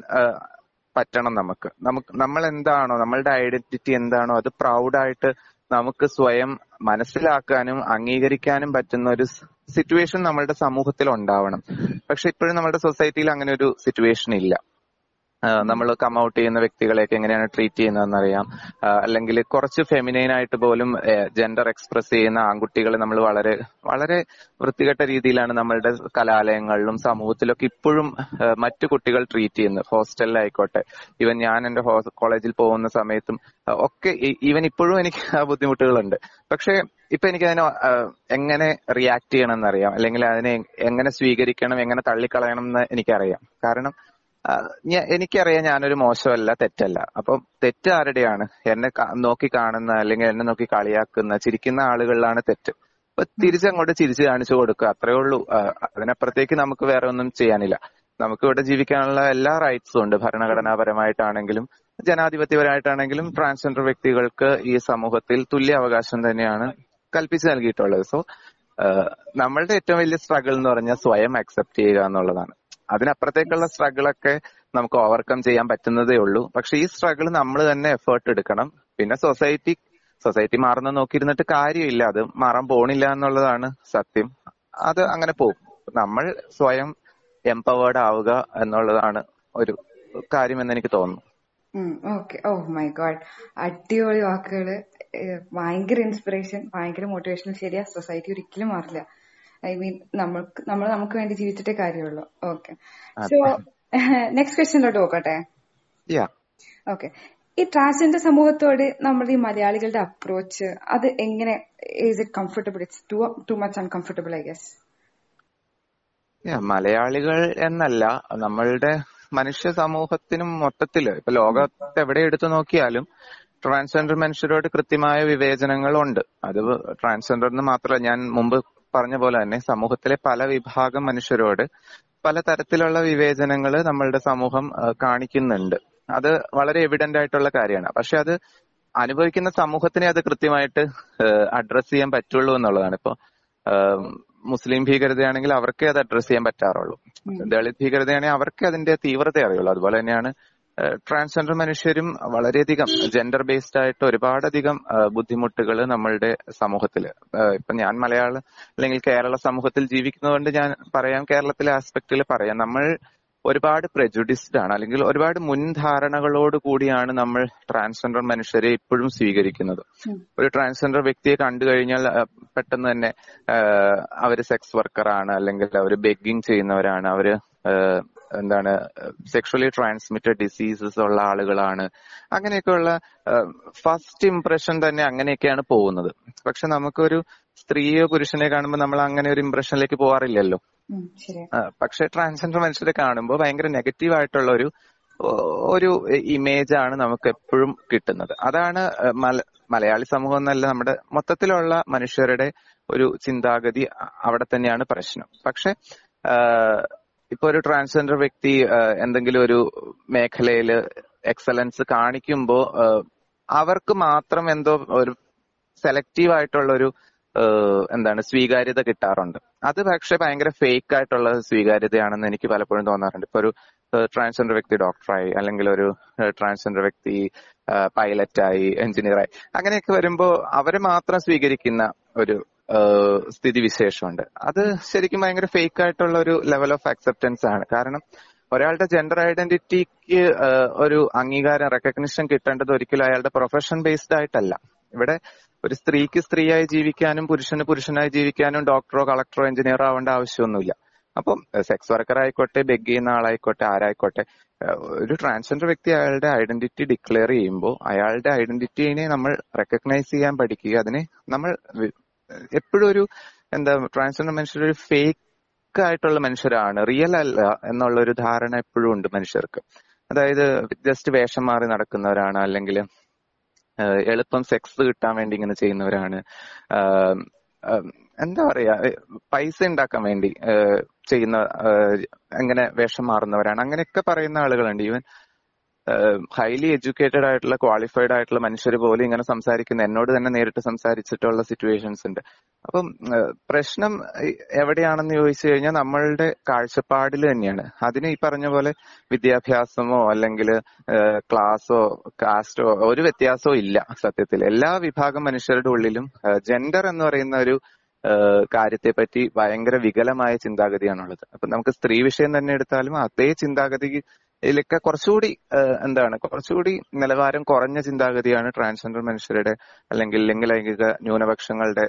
പറ്റണം നമുക്ക്. നമുക്ക് നമ്മൾ എന്താണോ നമ്മളുടെ ഐഡന്റിറ്റി എന്താണോ അത് പ്രൗഡായിട്ട് നമുക്ക് സ്വയം മനസ്സിലാക്കാനും അംഗീകരിക്കാനും പറ്റുന്ന ഒരു സിറ്റുവേഷൻ നമ്മളുടെ സമൂഹത്തിൽ ഉണ്ടാവണം. പക്ഷെ ഇപ്പോഴും നമ്മുടെ സൊസൈറ്റിയിൽ അങ്ങനെ ഒരു സിറ്റുവേഷൻ ഇല്ല. നമ്മൾ കം ഔട്ട് ചെയ്യുന്ന വ്യക്തികളെയൊക്കെ എങ്ങനെയാണ് ട്രീറ്റ് ചെയ്യുന്നതെന്ന് അറിയാം അല്ലെങ്കിൽ കുറച്ച് ഫെമിനൈൻ ആയിട്ട് പോലും ജെൻഡർ എക്സ്പ്രസ് ചെയ്യുന്ന ആൺകുട്ടികളെ നമ്മൾ വളരെ വളരെ വൃത്തികെട്ട രീതിയിലാണ് നമ്മളുടെ കലാലയങ്ങളിലും സമൂഹത്തിലൊക്കെ ഇപ്പോഴും മറ്റു കുട്ടികൾ ട്രീറ്റ് ചെയ്യുന്നത്. ഹോസ്റ്റലിലായിക്കോട്ടെ ഇവൻ ഞാൻ എന്റെ കോളേജിൽ പോകുന്ന സമയത്തും ഒക്കെ ഈവൻ ഇപ്പോഴും എനിക്ക് ആ ബുദ്ധിമുട്ടുകളുണ്ട്. പക്ഷേ ഇപ്പൊ എനിക്ക് അതിനെ എങ്ങനെ റിയാക്ട് ചെയ്യണം എന്നറിയാം അല്ലെങ്കിൽ അതിനെ എങ്ങനെ സ്വീകരിക്കണം എങ്ങനെ തള്ളിക്കളയണം എന്ന് എനിക്കറിയാം. കാരണം എനിക്കറിയാം ഞാനൊരു മോശമല്ല തെറ്റല്ല. അപ്പം തെറ്റ് ആരുടെയാണ്? എന്നെ നോക്കി കാണുന്ന അല്ലെങ്കിൽ എന്നെ നോക്കി കളിയാക്കുന്ന ചിരിക്കുന്ന ആളുകളിലാണ് തെറ്റ്. അപ്പൊ തിരിച്ചങ്ങോട്ട് ചിരിച്ചു കാണിച്ചു കൊടുക്കുക അത്രേ ഉള്ളൂ. അതിനപ്പുറത്തേക്ക് നമുക്ക് വേറെ ഒന്നും ചെയ്യാനില്ല. നമുക്ക് ഇവിടെ ജീവിക്കാനുള്ള എല്ലാ റൈറ്റ്സും ഉണ്ട്. ഭരണഘടനാപരമായിട്ടാണെങ്കിലും ജനാധിപത്യപരമായിട്ടാണെങ്കിലും ട്രാൻസ്ജെൻഡർ വ്യക്തികൾക്ക് ഈ സമൂഹത്തിൽ തുല്യ അവകാശം തന്നെയാണ് കൽപ്പിച്ചു നൽകിയിട്ടുള്ളത്. സോ നമ്മളുടെ ഏറ്റവും വലിയ സ്ട്രഗിൾ എന്ന് പറഞ്ഞാൽ സ്വയം അക്സെപ്റ്റ് ചെയ്യുക എന്നുള്ളതാണ്. അതിനപ്പുറത്തേക്കുള്ള സ്ട്രഗിളൊക്കെ നമുക്ക് ഓവർകം ചെയ്യാൻ പറ്റുന്നതേ ഉള്ളൂ. പക്ഷെ ഈ സ്ട്രഗിൾ നമ്മൾ തന്നെ എഫേർട്ട് എടുക്കണം. പിന്നെ സൊസൈറ്റി സൊസൈറ്റി മാറുന്ന നോക്കിയിരുന്നിട്ട് കാര്യമില്ല. അത് മാറാൻ പോണില്ല എന്നുള്ളതാണ് സത്യം. അത് അങ്ങനെ പോകും. നമ്മൾ സ്വയം എംപവേർഡ് ആവുക എന്നുള്ളതാണ് ഒരു കാര്യമെന്ന് എനിക്ക് തോന്നുന്നു. ഓക്കെ ഓ മൈ ഗോഡ് അടിപൊളി വാക്കുകൾ. ഭയങ്കര ഇൻസ്പിറേഷൻ ഭയങ്കര മോട്ടിവേഷൻ ശരിയാ. സൊസൈറ്റി ഒരിക്കലും മാറില്ല. ഐ മീൻ നമ്മൾക്ക് നമ്മൾ നമുക്ക് വേണ്ടി ജീവിച്ചിട്ടേ കാര്യമുള്ളൂ. ഓക്കെ. സോ നെക്സ്റ്റ് ക്വസ്റ്റ്യനിലോട്ട് നോക്കട്ടെ യാ ഓക്കെ. ഈ ട്രാൻസ്ജെൻഡർ സമൂഹത്തോട് നമ്മൾ ഈ മലയാളികളുടെ അപ്രോച്ച് അത് എങ്ങനെ is it comfortable it's too too much uncomfortable I guess Yeah, മലയാളികൾ എന്നല്ല നമ്മളുടെ മനുഷ്യ സമൂഹത്തിനും മൊത്തത്തിൽ ഇപ്പൊ ലോകത്ത് എവിടെ എടുത്തു നോക്കിയാലും ട്രാൻസ്ജെൻഡർ മനുഷ്യരോട് കൃത്യമായ വിവേചനങ്ങളുണ്ട്. അത് ട്രാൻസ്ജെൻഡർ എന്ന് മാത്രമല്ല ഞാൻ മുമ്പ് പറഞ്ഞ പോലെ തന്നെ സമൂഹത്തിലെ പല വിഭാഗം മനുഷ്യരോട് പല തരത്തിലുള്ള വിവേചനങ്ങൾ നമ്മളുടെ സമൂഹം കാണിക്കുന്നുണ്ട്. അത് വളരെ എവിഡന്റ് ആയിട്ടുള്ള കാര്യമാണ്. പക്ഷെ അത് അനുഭവിക്കുന്ന സമൂഹത്തിനെ അത് കൃത്യമായിട്ട് അഡ്രസ് ചെയ്യാൻ പറ്റുള്ളൂ എന്നുള്ളതാണ്. ഇപ്പൊ മുസ്ലിം ഭീകരതയാണെങ്കിൽ അവർക്കേ അത് അഡ്രസ് ചെയ്യാൻ പറ്റാറുള്ളൂ. ദളിത് ഭീകരതയാണെങ്കിൽ അവർക്കേ അതിന്റെ തീവ്രത അറിയുള്ളൂ അതുപോലെ തന്നെയാണ് ട്രാൻസ്ജെൻഡർ മനുഷ്യരും വളരെയധികം ജെൻഡർ ബേസ്ഡ് ആയിട്ട് ഒരുപാടധികം ബുദ്ധിമുട്ടുകൾ നമ്മളുടെ സമൂഹത്തിൽ ഇപ്പൊ ഞാൻ മലയാളം അല്ലെങ്കിൽ കേരള സമൂഹത്തിൽ ജീവിക്കുന്നതുകൊണ്ട് ഞാൻ പറയാം കേരളത്തിലെ ആസ്പെക്റ്റിൽ പറയാം. നമ്മൾ ഒരുപാട് പ്രജുഡിസ്ഡ് ആണ്. അല്ലെങ്കിൽ ഒരുപാട് മുൻധാരണകളോട് കൂടിയാണ് നമ്മൾ ട്രാൻസ്ജെൻഡർ മനുഷ്യരെ ഇപ്പോഴും സ്വീകരിക്കുന്നത്. ഒരു ട്രാൻസ്ജെൻഡർ വ്യക്തിയെ കണ്ടു കഴിഞ്ഞാൽ പെട്ടെന്ന് തന്നെ അവർ സെക്സ് വർക്കറാണ് അല്ലെങ്കിൽ അവർ ബെഗ്ഗിങ് ചെയ്യുന്നവരാണ്. അവർ എന്താണ് സെക്ഷലി ട്രാൻസ്മിറ്റഡ് ഡിസീസസ് ഉള്ള ആളുകളാണ്. അങ്ങനെയൊക്കെയുള്ള ഫസ്റ്റ് ഇംപ്രഷൻ തന്നെ അങ്ങനെയൊക്കെയാണ് പോകുന്നത്. പക്ഷെ നമുക്കൊരു സ്ത്രീയോ പുരുഷനെ കാണുമ്പോൾ നമ്മൾ അങ്ങനെ ഒരു ഇംപ്രഷനിലേക്ക് പോകാറില്ലല്ലോ പക്ഷെ ട്രാൻസ്ജെൻഡർ മനുഷ്യരെ കാണുമ്പോൾ ഭയങ്കര നെഗറ്റീവ് ആയിട്ടുള്ള ഒരു ഒരു ഇമേജ് ആണ് നമുക്ക് എപ്പോഴും കിട്ടുന്നത്. അതാണ് മലയാളി സമൂഹം എന്നല്ല നമ്മുടെ മൊത്തത്തിലുള്ള മനുഷ്യരുടെ ഒരു ചിന്താഗതി അവിടെ തന്നെയാണ് പ്രശ്നം. പക്ഷെ ഇപ്പൊ ഒരു ട്രാൻസ്ജെൻഡർ വ്യക്തി എന്തെങ്കിലും ഒരു മേഖലയിൽ എക്സലൻസ് കാണിക്കുമ്പോൾ അവർക്ക് മാത്രം എന്തോ ഒരു സെലക്റ്റീവ് ആയിട്ടുള്ള ഒരു എന്താണ് സ്വീകാര്യത കിട്ടാറുണ്ട്. അത് പക്ഷെ ഭയങ്കര ഫേക്ക് ആയിട്ടുള്ള സ്വീകാര്യതയാണെന്ന് എനിക്ക് പലപ്പോഴും തോന്നാറുണ്ട്. ഇപ്പൊ ഒരു ട്രാൻസ്ജെൻഡർ വ്യക്തി ഡോക്ടറായി അല്ലെങ്കിൽ ഒരു ട്രാൻസ്ജെൻഡർ വ്യക്തി പൈലറ്റായി എഞ്ചിനീയറായി അങ്ങനെയൊക്കെ വരുമ്പോൾ അവരെ മാത്രം സ്വീകരിക്കുന്ന ഒരു സ്ഥിതിവിശേഷമുണ്ട്. അത് ശരിക്കും ഭയങ്കര ഫേക്ക് ആയിട്ടുള്ള ഒരു ലെവൽ ഓഫ് അക്സെപ്റ്റൻസ് ആണ്. കാരണം ഒരാളുടെ ജെൻഡർ ഐഡന്റിറ്റിക്ക് ഒരു അംഗീകാരം റെക്കഗ്നിഷൻ കിട്ടേണ്ടത് ഒരിക്കലും അയാളുടെ പ്രൊഫഷൻ ബേസ്ഡ് ആയിട്ടല്ല. ഇവിടെ ഒരു സ്ത്രീക്ക് സ്ത്രീയായി ജീവിക്കാനും പുരുഷന് പുരുഷനായി ജീവിക്കാനും ഡോക്ടറോ കളക്ടറോ എഞ്ചിനീയറോ ആവേണ്ട ആവശ്യമൊന്നുമില്ല. അപ്പം സെക്സ് വർക്കർ ആയിക്കോട്ടെ ബെഗ് ചെയ്യുന്ന ആളായിക്കോട്ടെ ആരായിക്കോട്ടെ ഒരു ട്രാൻസ്ജെൻഡർ വ്യക്തി അയാളുടെ ഐഡന്റിറ്റി ഡിക്ലെയർ ചെയ്യുമ്പോൾ അയാളുടെ ഐഡന്റിറ്റിനെ നമ്മൾ റെക്കഗ്നൈസ് ചെയ്യാൻ പഠിക്കുക. അതിനെ നമ്മൾ എപ്പോഴും ഒരു എന്താ ട്രാൻസ്ജെൻഡർ മനുഷ്യർ ഒരു ഫേക്ക് ആയിട്ടുള്ള മനുഷ്യരാണ്. റിയൽ അല്ല എന്നുള്ള ഒരു ധാരണ എപ്പോഴും ഉണ്ട് മനുഷ്യർക്ക്. അതായത് ജസ്റ്റ് വേഷം മാറി നടക്കുന്നവരാണ് അല്ലെങ്കിൽ എളുപ്പം സെക്സ് കിട്ടാൻ വേണ്ടി ഇങ്ങനെ ചെയ്യുന്നവരാണ്. എന്താ പറയാ പൈസ ഉണ്ടാക്കാൻ വേണ്ടി ചെയ്യുന്ന അങ്ങനെ വേഷം മാറുന്നവരാണ്. അങ്ങനെയൊക്കെ പറയുന്ന ആളുകളുണ്ട്. ഈവൻ ഹൈലി എഡ്യൂക്കേറ്റഡ് ആയിട്ടുള്ള ക്വാളിഫൈഡ് ആയിട്ടുള്ള മനുഷ്യർ പോലും ഇങ്ങനെ സംസാരിക്കുന്ന എന്നോട് തന്നെ നേരിട്ട് സംസാരിച്ചിട്ടുള്ള സിറ്റുവേഷൻസ് ഉണ്ട്. അപ്പം പ്രശ്നം എവിടെയാണെന്ന് ചോദിച്ചു കഴിഞ്ഞാൽ നമ്മളുടെ കാഴ്ചപ്പാടിൽ തന്നെയാണ്. അതിന് ഈ പറഞ്ഞ പോലെ വിദ്യാഭ്യാസമോ അല്ലെങ്കിൽ ക്ലാസ്സോ കാസ്റ്റോ ഒരു വ്യത്യാസവും ഇല്ല സത്യത്തിൽ. എല്ലാ വിഭാഗം മനുഷ്യരുടെ ഉള്ളിലും ജെൻഡർ എന്ന് പറയുന്ന ഒരു കാര്യത്തെ പറ്റി ഭയങ്കര വികലമായ ചിന്താഗതിയാണുള്ളത്. അപ്പൊ നമുക്ക് സ്ത്രീ വിഷയം തന്നെ എടുത്താലും അതേ ചിന്താഗതിയിലൊക്കെ കുറച്ചുകൂടി എന്താണ് കുറച്ചുകൂടി നിലവാരം കുറഞ്ഞ ചിന്താഗതിയാണ് ട്രാൻസ്ജെൻഡർ മനുഷ്യരുടെ അല്ലെങ്കിൽ ലിംഗലൈംഗിക ന്യൂനപക്ഷങ്ങളുടെ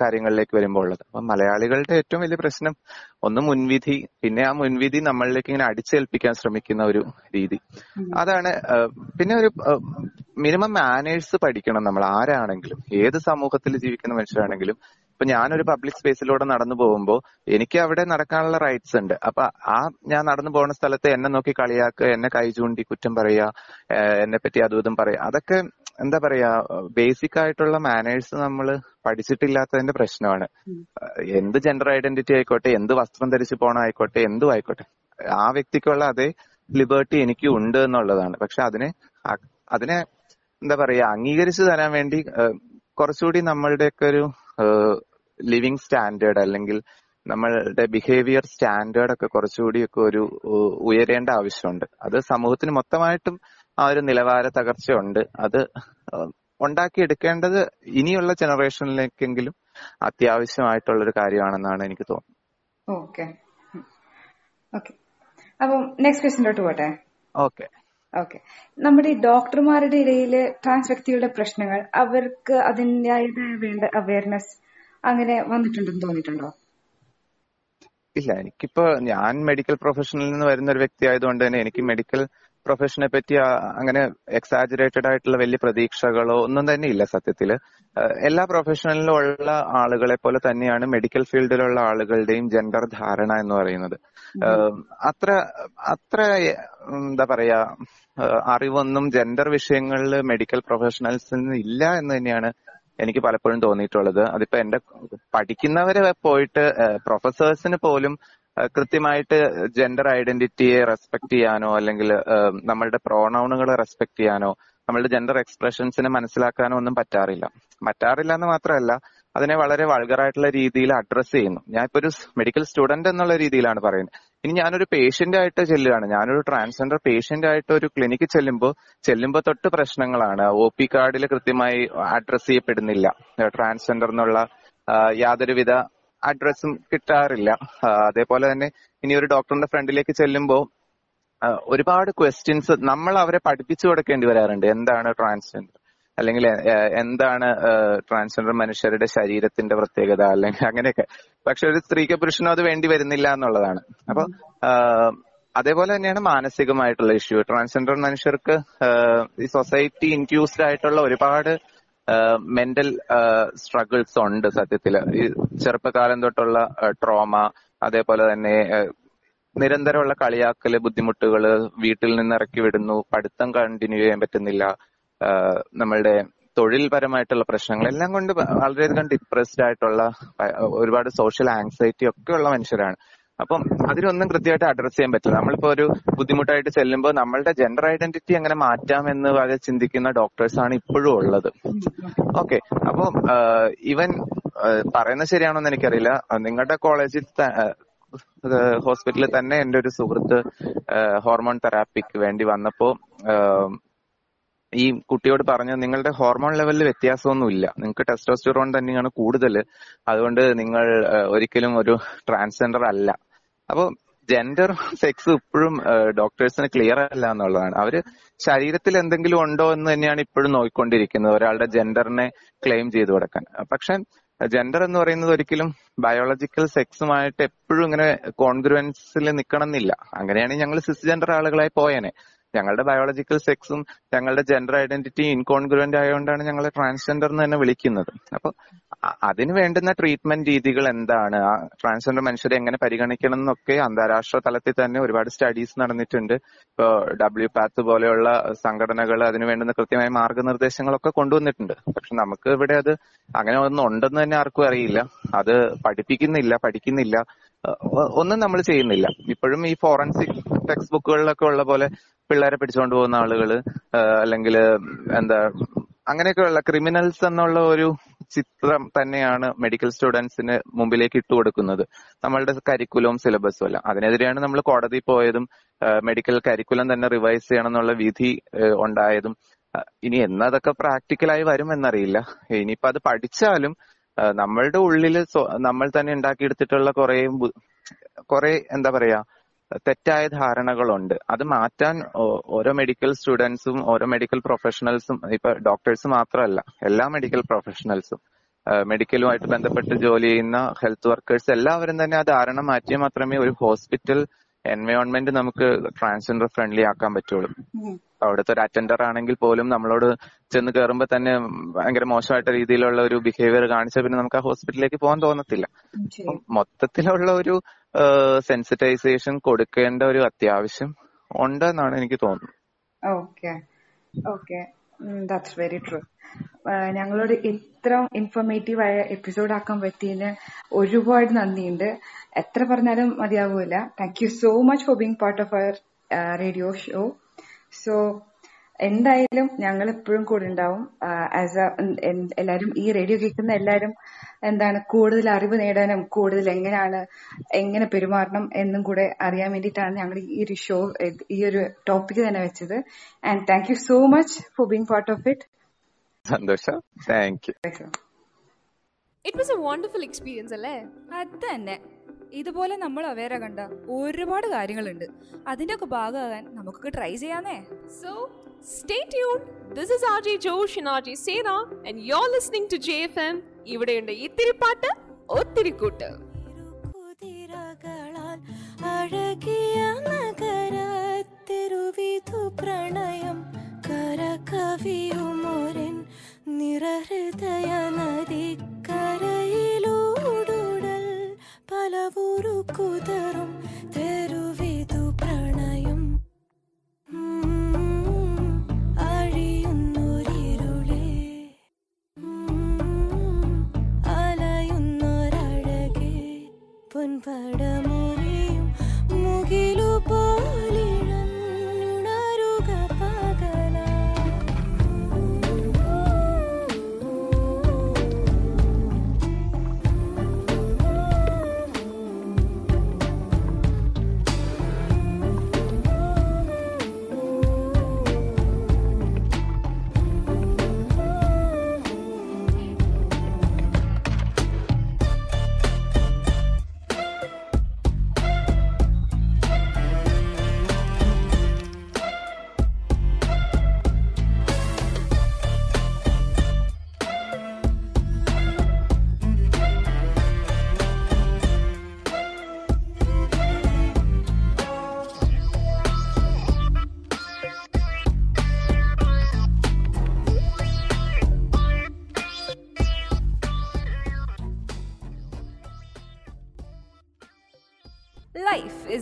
കാര്യങ്ങളിലേക്ക് വരുമ്പോൾ ഉള്ളത്. അപ്പൊ മലയാളികളുടെ ഏറ്റവും വലിയ പ്രശ്നം ഒന്ന് മുൻവിധി പിന്നെ ആ മുൻവിധി നമ്മളിലേക്ക് ഇങ്ങനെ അടിച്ചേൽപ്പിക്കാൻ ശ്രമിക്കുന്ന ഒരു രീതി. അതാണ് പിന്നെ ഒരു മിനിമം മാനേഴ്സ് പഠിക്കണം നമ്മൾ. ആരാണെങ്കിലും ഏത് സമൂഹത്തിൽ ജീവിക്കുന്ന മനുഷ്യരാണെങ്കിലും ഇപ്പൊ ഞാനൊരു പബ്ലിക് സ്പേസിലൂടെ നടന്നു പോകുമ്പോൾ എനിക്ക് അവിടെ നടക്കാനുള്ള റൈറ്റ്സ് ഉണ്ട്. അപ്പൊ ആ ഞാൻ നടന്നു പോകുന്ന സ്ഥലത്ത് എന്നെ നോക്കി കളിയാക്കുക എന്നെ കൈ ചൂണ്ടി കുറ്റം പറയുക എന്നെ പറ്റി അതും ഇതും പറയുക അതൊക്കെ എന്താ പറയാ ബേസിക് ആയിട്ടുള്ള മാനേഴ്സ് നമ്മൾ പഠിച്ചിട്ടില്ലാത്തതിന്റെ പ്രശ്നമാണ്. എന്ത് ജെൻഡർ ഐഡന്റിറ്റി ആയിക്കോട്ടെ എന്ത് വസ്ത്രം ധരിച്ചു പോണ ആയിക്കോട്ടെ എന്തും ആയിക്കോട്ടെ. ആ വ്യക്തിക്കുള്ള അതേ ലിബർട്ടി എനിക്ക് ഉണ്ട് എന്നുള്ളതാണ്. പക്ഷെ അതിനെ അതിനെ എന്താ പറയാ അംഗീകരിച്ചു തരാൻ വേണ്ടി കുറച്ചുകൂടി നമ്മളുടെയൊക്കെ ഒരു ലിവിങ് സ്റ്റാൻഡേർഡ് അല്ലെങ്കിൽ നമ്മളുടെ ബിഹേവിയർ സ്റ്റാൻഡേർഡ് ഒക്കെ കുറച്ചുകൂടി ഒക്കെ ഒരു ഉയരേണ്ട ആവശ്യമുണ്ട്. അത് സമൂഹത്തിന് മൊത്തമായിട്ടും ആ ഒരു നിലവാര തകർച്ചയുണ്ട്. അത് ഉണ്ടാക്കിയെടുക്കേണ്ടത് ഇനിയുള്ള ജനറേഷനിലേക്കെങ്കിലും അത്യാവശ്യമായിട്ടുള്ള ഒരു കാര്യമാണെന്നാണ് എനിക്ക് തോന്നുന്നത്. ഓക്കെ. ഓക്കെ. അപ്പം നെക്സ്റ്റ് ക്വസ്റ്റിലോട്ട് പോട്ടെ? ഓക്കെ. ഓക്കെ. നമ്മുടെ ഈ ഡോക്ടർമാരുടെ ഇടയിൽ ട്രാൻസ് വ്യക്തികളുടെ പ്രശ്നങ്ങൾ അവർക്ക് അതിന്റെതായ വേണ്ട അവയർനെസ് അങ്ങനെ വന്നിട്ടുണ്ടെന്ന് തോന്നിയിട്ടുണ്ടോ? ഇല്ല എനിക്കിപ്പോ ഞാൻ മെഡിക്കൽ പ്രൊഫഷനിൽ നിന്ന് വരുന്ന ഒരു വ്യക്തി ആയതുകൊണ്ട് തന്നെ എനിക്ക് മെഡിക്കൽ പ്രൊഫഷനെ പറ്റി അങ്ങനെ എക്സാജുറേറ്റഡ് ആയിട്ടുള്ള വലിയ പ്രതീക്ഷകളോ ഒന്നും തന്നെ ഇല്ല സത്യത്തിൽ എല്ലാ പ്രൊഫഷനിലും ഉള്ള ആളുകളെ പോലെ തന്നെയാണ് മെഡിക്കൽ ഫീൽഡിലുള്ള ആളുകളുടെയും ജെൻഡർ ധാരണ എന്ന് പറയുന്നത്. അത്ര അത്ര എന്താ പറയാ അറിവൊന്നും ജെൻഡർ വിഷയങ്ങളിൽ മെഡിക്കൽ പ്രൊഫഷണൽസിന് ഇല്ല എന്ന് തന്നെയാണ് എനിക്ക് പലപ്പോഴും തോന്നിയിട്ടുള്ളത്. അതിപ്പോ എന്റെ പഠിക്കുന്നവര് പോയിട്ട് പ്രൊഫസേഴ്സിന് പോലും കൃത്യമായിട്ട് ജെൻഡർ ഐഡന്റിറ്റിയെ റെസ്പെക്ട് ചെയ്യാനോ അല്ലെങ്കിൽ നമ്മളുടെ പ്രോണൗണുകളെ റെസ്പെക്ട് ചെയ്യാനോ നമ്മളുടെ ജെൻഡർ എക്സ്പ്രഷൻസിനെ മനസ്സിലാക്കാനോ ഒന്നും പറ്റാറില്ല. പറ്റാറില്ല എന്ന് മാത്രമല്ല അതിനെ വളരെ വൾഗറായിട്ടുള്ള രീതിയിൽ അഡ്രസ്സ് ചെയ്യുന്നു. ഞാൻ ഇപ്പൊ ഒരു മെഡിക്കൽ സ്റ്റുഡന്റ് എന്നുള്ള രീതിയിലാണ് പറയുന്നത്. ഇനി ഞാനൊരു പേഷ്യന്റ് ആയിട്ട് ചെല്ലുകയാണ്. ഞാനൊരു ട്രാൻസ്ജെൻഡർ പേഷ്യന്റ് ആയിട്ട് ഒരു ക്ലിനിക്ക് ചെല്ലുമ്പോൾ ചെല്ലുമ്പോൾ തൊട്ട് പ്രശ്നങ്ങളാണ്. ഒ പി കാർഡിൽ കൃത്യമായി അഡ്രസ് ചെയ്യപ്പെടുന്നില്ല. ട്രാൻസ്ജെൻഡർ എന്നുള്ള യാതൊരുവിധ അഡ്രസ്സും കിട്ടാറില്ല. അതേപോലെ തന്നെ ഇനി ഒരു ഡോക്ടറിന്റെ ഫ്രണ്ടിലേക്ക് ചെല്ലുമ്പോൾ ഒരുപാട് ക്വസ്റ്റ്യൻസ് നമ്മൾ അവരെ പഠിപ്പിച്ചു കൊടുക്കേണ്ടി വരാറുണ്ട്. എന്താണ് ട്രാൻസ്ജെൻഡർ അല്ലെങ്കിൽ എന്താണ് ട്രാൻസ്ജെൻഡർ മനുഷ്യരുടെ ശരീരത്തിന്റെ പ്രത്യേകത അല്ലെങ്കിൽ അങ്ങനെയൊക്കെ. പക്ഷെ ഒരു സ്ത്രീക്ക് പുരുഷനോ അത് വേണ്ടി വരുന്നില്ല എന്നുള്ളതാണ്. അപ്പൊ അതേപോലെ തന്നെയാണ് മാനസികമായിട്ടുള്ള ഇഷ്യൂ. ട്രാൻസ്ജെൻഡർ മനുഷ്യർക്ക് ഈ സൊസൈറ്റി ഇൻഡ്യൂസ്ഡ് ആയിട്ടുള്ള ഒരുപാട് മെന്റൽ സ്ട്രഗിൾസ് ഉണ്ട് സത്യത്തിൽ ഈ ചെറുപ്പകാലം തൊട്ടുള്ള ട്രോമ അതേപോലെ തന്നെ നിരന്തരമുള്ള കളിയാക്കൽ ബുദ്ധിമുട്ടുകൾ വീട്ടിൽ നിന്ന് ഇറക്കി വിടുന്നു പഠിത്തം കണ്ടിന്യൂ ചെയ്യാൻ പറ്റുന്നില്ല നമ്മളുടെ തൊഴിൽപരമായിട്ടുള്ള പ്രശ്നങ്ങൾ എല്ലാം കൊണ്ട് വളരെയധികം ഡിപ്രസ്ഡ് ആയിട്ടുള്ള ഒരുപാട് സോഷ്യൽ ആങ്സൈറ്റി ഒക്കെ ഉള്ള മനുഷ്യരാണ്. അപ്പം അതിനൊന്നും കൃത്യമായിട്ട് അഡ്രസ് ചെയ്യാൻ പറ്റില്ല. നമ്മളിപ്പോ ഒരു ബുദ്ധിമുട്ടായിട്ട് ചെല്ലുമ്പോൾ നമ്മളുടെ ജെൻഡർ ഐഡന്റിറ്റി എങ്ങനെ മാറ്റാം എന്ന് വരെ ചിന്തിക്കുന്ന ഡോക്ടേഴ്സ് ആണ് ഇപ്പോഴും ഉള്ളത്. ഓക്കെ അപ്പൊ ഇവൻ പറയുന്നത് ശരിയാണോ എന്ന് എനിക്കറിയില്ല. നിങ്ങളുടെ കോളേജിൽ ഹോസ്പിറ്റലിൽ തന്നെ എന്റെ ഒരു സുഹൃത്ത് ഹോർമോൺ തെറാപ്പിക്ക് വേണ്ടി വന്നപ്പോ ഈ കുട്ടിയോട് പറഞ്ഞു നിങ്ങളുടെ ഹോർമോൺ ലെവലിൽ വ്യത്യാസമൊന്നുമില്ല. നിങ്ങൾക്ക് ടെസ്റ്റോസ്റ്റിറോൺ തന്നെയാണ് കൂടുതൽ അതുകൊണ്ട് നിങ്ങൾ ഒരിക്കലും ഒരു ട്രാൻസ്ജെൻഡർ അല്ല. അപ്പൊ ജെൻഡർ സെക്സ് ഇപ്പോഴും ഡോക്ടേഴ്സിന് ക്ലിയർ അല്ല എന്നുള്ളതാണ്. അവർ ശരീരത്തിൽ എന്തെങ്കിലും ഉണ്ടോ എന്ന് തന്നെയാണ് ഇപ്പോഴും നോക്കിക്കൊണ്ടിരിക്കുന്നത് ഒരാളുടെ ജെൻഡറിനെ ക്ലെയിം ചെയ്തു കൊടുക്കാൻ. പക്ഷെ ജെൻഡർ എന്ന് പറയുന്നത് ഒരിക്കലും ബയോളജിക്കൽ സെക്സുമായിട്ട് എപ്പോഴും ഇങ്ങനെ കോൺഗ്രുവൻസിൽ നിൽക്കണം എന്നില്ല അങ്ങനെയാണെങ്കിൽ ഞങ്ങൾ സിസ്ജെൻഡർ ആളുകളായി പോയേനെ. ഞങ്ങളുടെ ബയോളജിക്കൽ സെക്സും ഞങ്ങളുടെ ജെൻഡർ ഐഡന്റിറ്റി ഇൻകോൺഗ്രുവന്റ് ആയതുകൊണ്ടാണ് ഞങ്ങളെ ട്രാൻസ്ജെൻഡർ എന്ന് തന്നെ വിളിക്കുന്നത്. അപ്പൊ അതിന് വേണ്ടുന്ന ട്രീറ്റ്മെന്റ് രീതികൾ എന്താണ്? ആ ട്രാൻസ്ജെൻഡർ മനുഷ്യരെ എങ്ങനെ പരിഗണിക്കണം എന്നൊക്കെ അന്താരാഷ്ട്ര തലത്തിൽ തന്നെ ഒരുപാട് സ്റ്റഡീസ് നടന്നിട്ടുണ്ട്. ഇപ്പോ ഡബ്ല്യു പാത്ത് പോലെയുള്ള സംഘടനകൾ അതിന് വേണ്ടുന്ന കൃത്യമായ മാർഗനിർദ്ദേശങ്ങളൊക്കെ കൊണ്ടുവന്നിട്ടുണ്ട്. പക്ഷെ നമുക്ക് ഇവിടെ അത് അങ്ങനെ ഒന്നും ഉണ്ടെന്ന് തന്നെ ആർക്കും അറിയില്ല. അത് പഠിപ്പിക്കുന്നില്ല പഠിക്കുന്നില്ല. ഒന്നും നമ്മൾ ചെയ്യുന്നില്ല. ഇപ്പോഴും ഈ ഫോറൻസിക് ടെക്സ്റ്റ് ബുക്കുകളിലൊക്കെ ഉള്ള പോലെ പിള്ളേരെ പിടിച്ചുകൊണ്ട് പോകുന്ന ആളുകൾ അല്ലെങ്കിൽ എന്താ അങ്ങനെയൊക്കെയുള്ള ക്രിമിനൽസ് എന്നുള്ള ഒരു ചിത്രം തന്നെയാണ് മെഡിക്കൽ സ്റ്റുഡൻസിന് മുമ്പിലേക്ക് ഇട്ടുകൊടുക്കുന്നത് നമ്മളുടെ കരിക്കുലവും സിലബസും അല്ല അതിനെതിരെയാണ് നമ്മൾ കോടതി പോയതും മെഡിക്കൽ കരിക്കുലം തന്നെ റിവൈസ് ചെയ്യണം എന്നുള്ള വിധി ഉണ്ടായതും. ഇനി എന്നതൊക്കെ പ്രാക്ടിക്കലായി വരും എന്നറിയില്ല ഇനിയിപ്പോ അത് പഠിച്ചാലും നമ്മളുടെ ഉള്ളിൽ നമ്മൾ തന്നെ ഉണ്ടാക്കിയെടുത്തിട്ടുള്ള കുറെ കുറെ എന്താ പറയാ തെറ്റായ ധാരണകളുണ്ട്. അത് മാറ്റാൻ ഓരോ മെഡിക്കൽ സ്റ്റുഡൻസും ഓരോ മെഡിക്കൽ പ്രൊഫഷണൽസും ഇപ്പൊ ഡോക്ടേഴ്സ് മാത്രമല്ല എല്ലാ മെഡിക്കൽ പ്രൊഫഷണൽസും മെഡിക്കലുമായിട്ട് ബന്ധപ്പെട്ട് ജോലി ചെയ്യുന്ന ഹെൽത്ത് വർക്കേഴ്സ് എല്ലാവരും തന്നെ ആ ധാരണ മാറ്റിയാൽ മാത്രമേ ഒരു ഹോസ്പിറ്റൽ എൻവയോൺമെന്റ് നമുക്ക് ട്രാൻസ്ജെൻഡർ ഫ്രണ്ട്ലി ആക്കാൻ പറ്റുള്ളൂ. അവിടുത്തെ ഒരു അറ്റൻഡർ ആണെങ്കിൽ പോലും നമ്മളോട് ചെന്ന് കയറുമ്പോൾ തന്നെ ഭയങ്കര മോശമായിട്ട് രീതിയിലുള്ള ഒരു ബിഹേവിയർ കാണിച്ചാൽ പിന്നെ നമുക്ക് ആ ഹോസ്പിറ്റലിലേക്ക് പോകാൻ തോന്നത്തില്ല. മൊത്തത്തിലുള്ള ഒരു സെൻസിറ്റൈസേഷൻ കൊടുക്കേണ്ട ഒരു അത്യാവശ്യം ഉണ്ടെന്നാണ് എനിക്ക് തോന്നുന്നത്. Okay. Okay. That's very true ഞങ്ങളോട് ഇത്ര ഇൻഫോർമേറ്റീവ് ആയ എപ്പിസോഡ് ആക്കാൻ പറ്റിയതിന് ഒരുപാട് നന്ദിയുണ്ട്. എത്ര പറഞ്ഞാലും മതിയാവൂല. Thank you so much for being part of our radio show so എന്തായാലും ഞങ്ങൾ എപ്പോഴും കൂടെ ഉണ്ടാവും. ആസ് എ എല്ലാരും ഈ റേഡിയോ കേൾക്കുന്ന എല്ലാരും എന്താണ് കൂടുതൽ അറിവ് നേടാനും കൂടുതൽ എങ്ങനെയാണ് എങ്ങനെ പെരുമാറണം എന്നും കൂടെ അറിയാൻ വേണ്ടിയിട്ടാണ് ഞങ്ങൾ ഈ ഒരു ഷോ ഈ ഒരു ടോപ്പിക് തന്നെ വെച്ചത്. And thank you so much for being part of it സന്തോഷം. Thank you it was a wonderful experience അല്ലേ? അത് തന്നെ. ഇതുപോലെ നമ്മൾ അവേറെ കണ്ട ഒരുപാട് കാര്യങ്ങളുണ്ട് അതിന്റെ ഒക്കെ ഭാഗമാകാൻ നമുക്കൊക്കെ try ചെയ്യാന്നേ so stay tuned. This is RJ Sera and you are and to listening to JFM. ഇവിടെയുണ്ട് ഇത്തിരി പാട്ട് ഒത്തിരി കൂട്ട് കുതിരകളാൽ അഴകിയ നഗരത്തെരുവിധു പ്രണയം കരകവിയുമൊരൻ നിറഹൃദയ നദിക്കരയിലൂടുടൽ ¡Vámonos a la vó,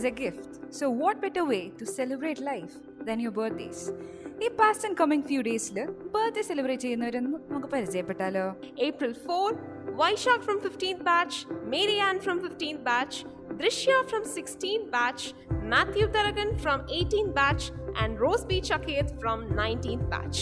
Life is a gift so what better way to celebrate life than your birthdays ഈ പാസ്റ്റ് ആൻഡ് കമ്മിങ് ഫ്യൂ ഡേയ്സിൽ ബർത്ത്ഡേ സെലിബ്രേറ്റ് ചെയ്യുന്നവരൊന്ന് നമുക്ക് പരിചയപ്പെട്ടാലോ April 4, Vaishak from 15th batch, Mary Ann from 15th batch, Drishya from 16th batch, Matthew Taragan from 18th batch, and Rose B. Chaketh from 19th batch.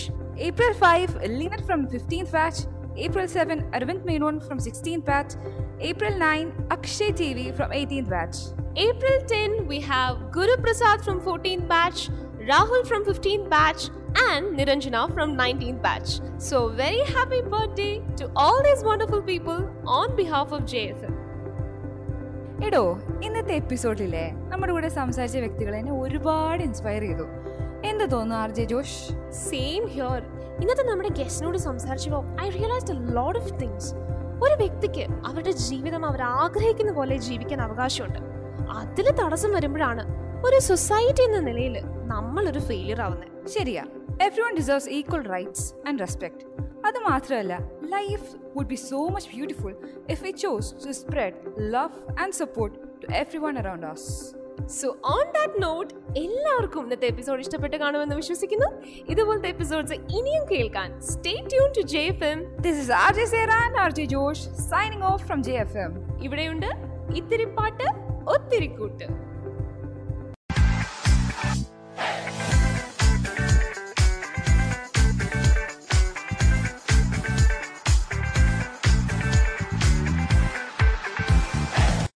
April 5, Leonard from 15th batch. April 7, Arvind Menon from 16th batch. April 9, Akshay TV from 18th batch. April 10, we have Guru Prasad from 14th batch, Rahul from 15th batch, and Niranjana from 19th batch. So, very happy birthday to all these wonderful people on behalf of JFM. എടോ ഇന്നത്തെ എപ്പിസോഡിലെ നമ്മുടെ കൂടെ സംസാരിച്ച വ്യക്തികൾ എന്നെ ഒരുപാട് inspire ചെയ്തു എന്ത് തോന്നുന്നു R J Josh same here ഇന്നത്തെ നമ്മുടെ ഗസ്റ്റിനോട് സംസാരിച്ചപ്പോൾ I realised a lot of things ഒരു വ്യക്തിക്ക് അവരുടെ ജീവിതം അവർ ആഗ്രഹിക്കുന്ന പോലെ ജീവിക്കാൻ അവകാശമുണ്ട്. അതിൽ തടസ്സം വരുമ്പോഴാണ് ഒരു സൊസൈറ്റി എന്ന നിലയിൽ നമ്മൾ ഒരു ഫെയിലിയർ ആവുന്നത് ശരിയാ. Everyone deserves equal rights and respect അത് മാത്രമല്ല life would be so much beautiful if we chose to spread love and support to everyone around us so on that note എല്ലാവർക്കും ഇന്നത്തെ എപ്പിസോഡ് ഇഷ്ടപ്പെട്ട് കാണുമെന്ന് വിശ്വസിക്കുന്നു. ഇതുപോലത്തെ എപ്പിസോഡ്സ് ഇനിയും കേൾക്കാൻ stay tune to J F M this is R J Sera and R J Josh signing off from J F M ഇവിടെയുണ്ട് ഇത്തിരി പാട്ട് ഒത്തിരി കൂട്ട്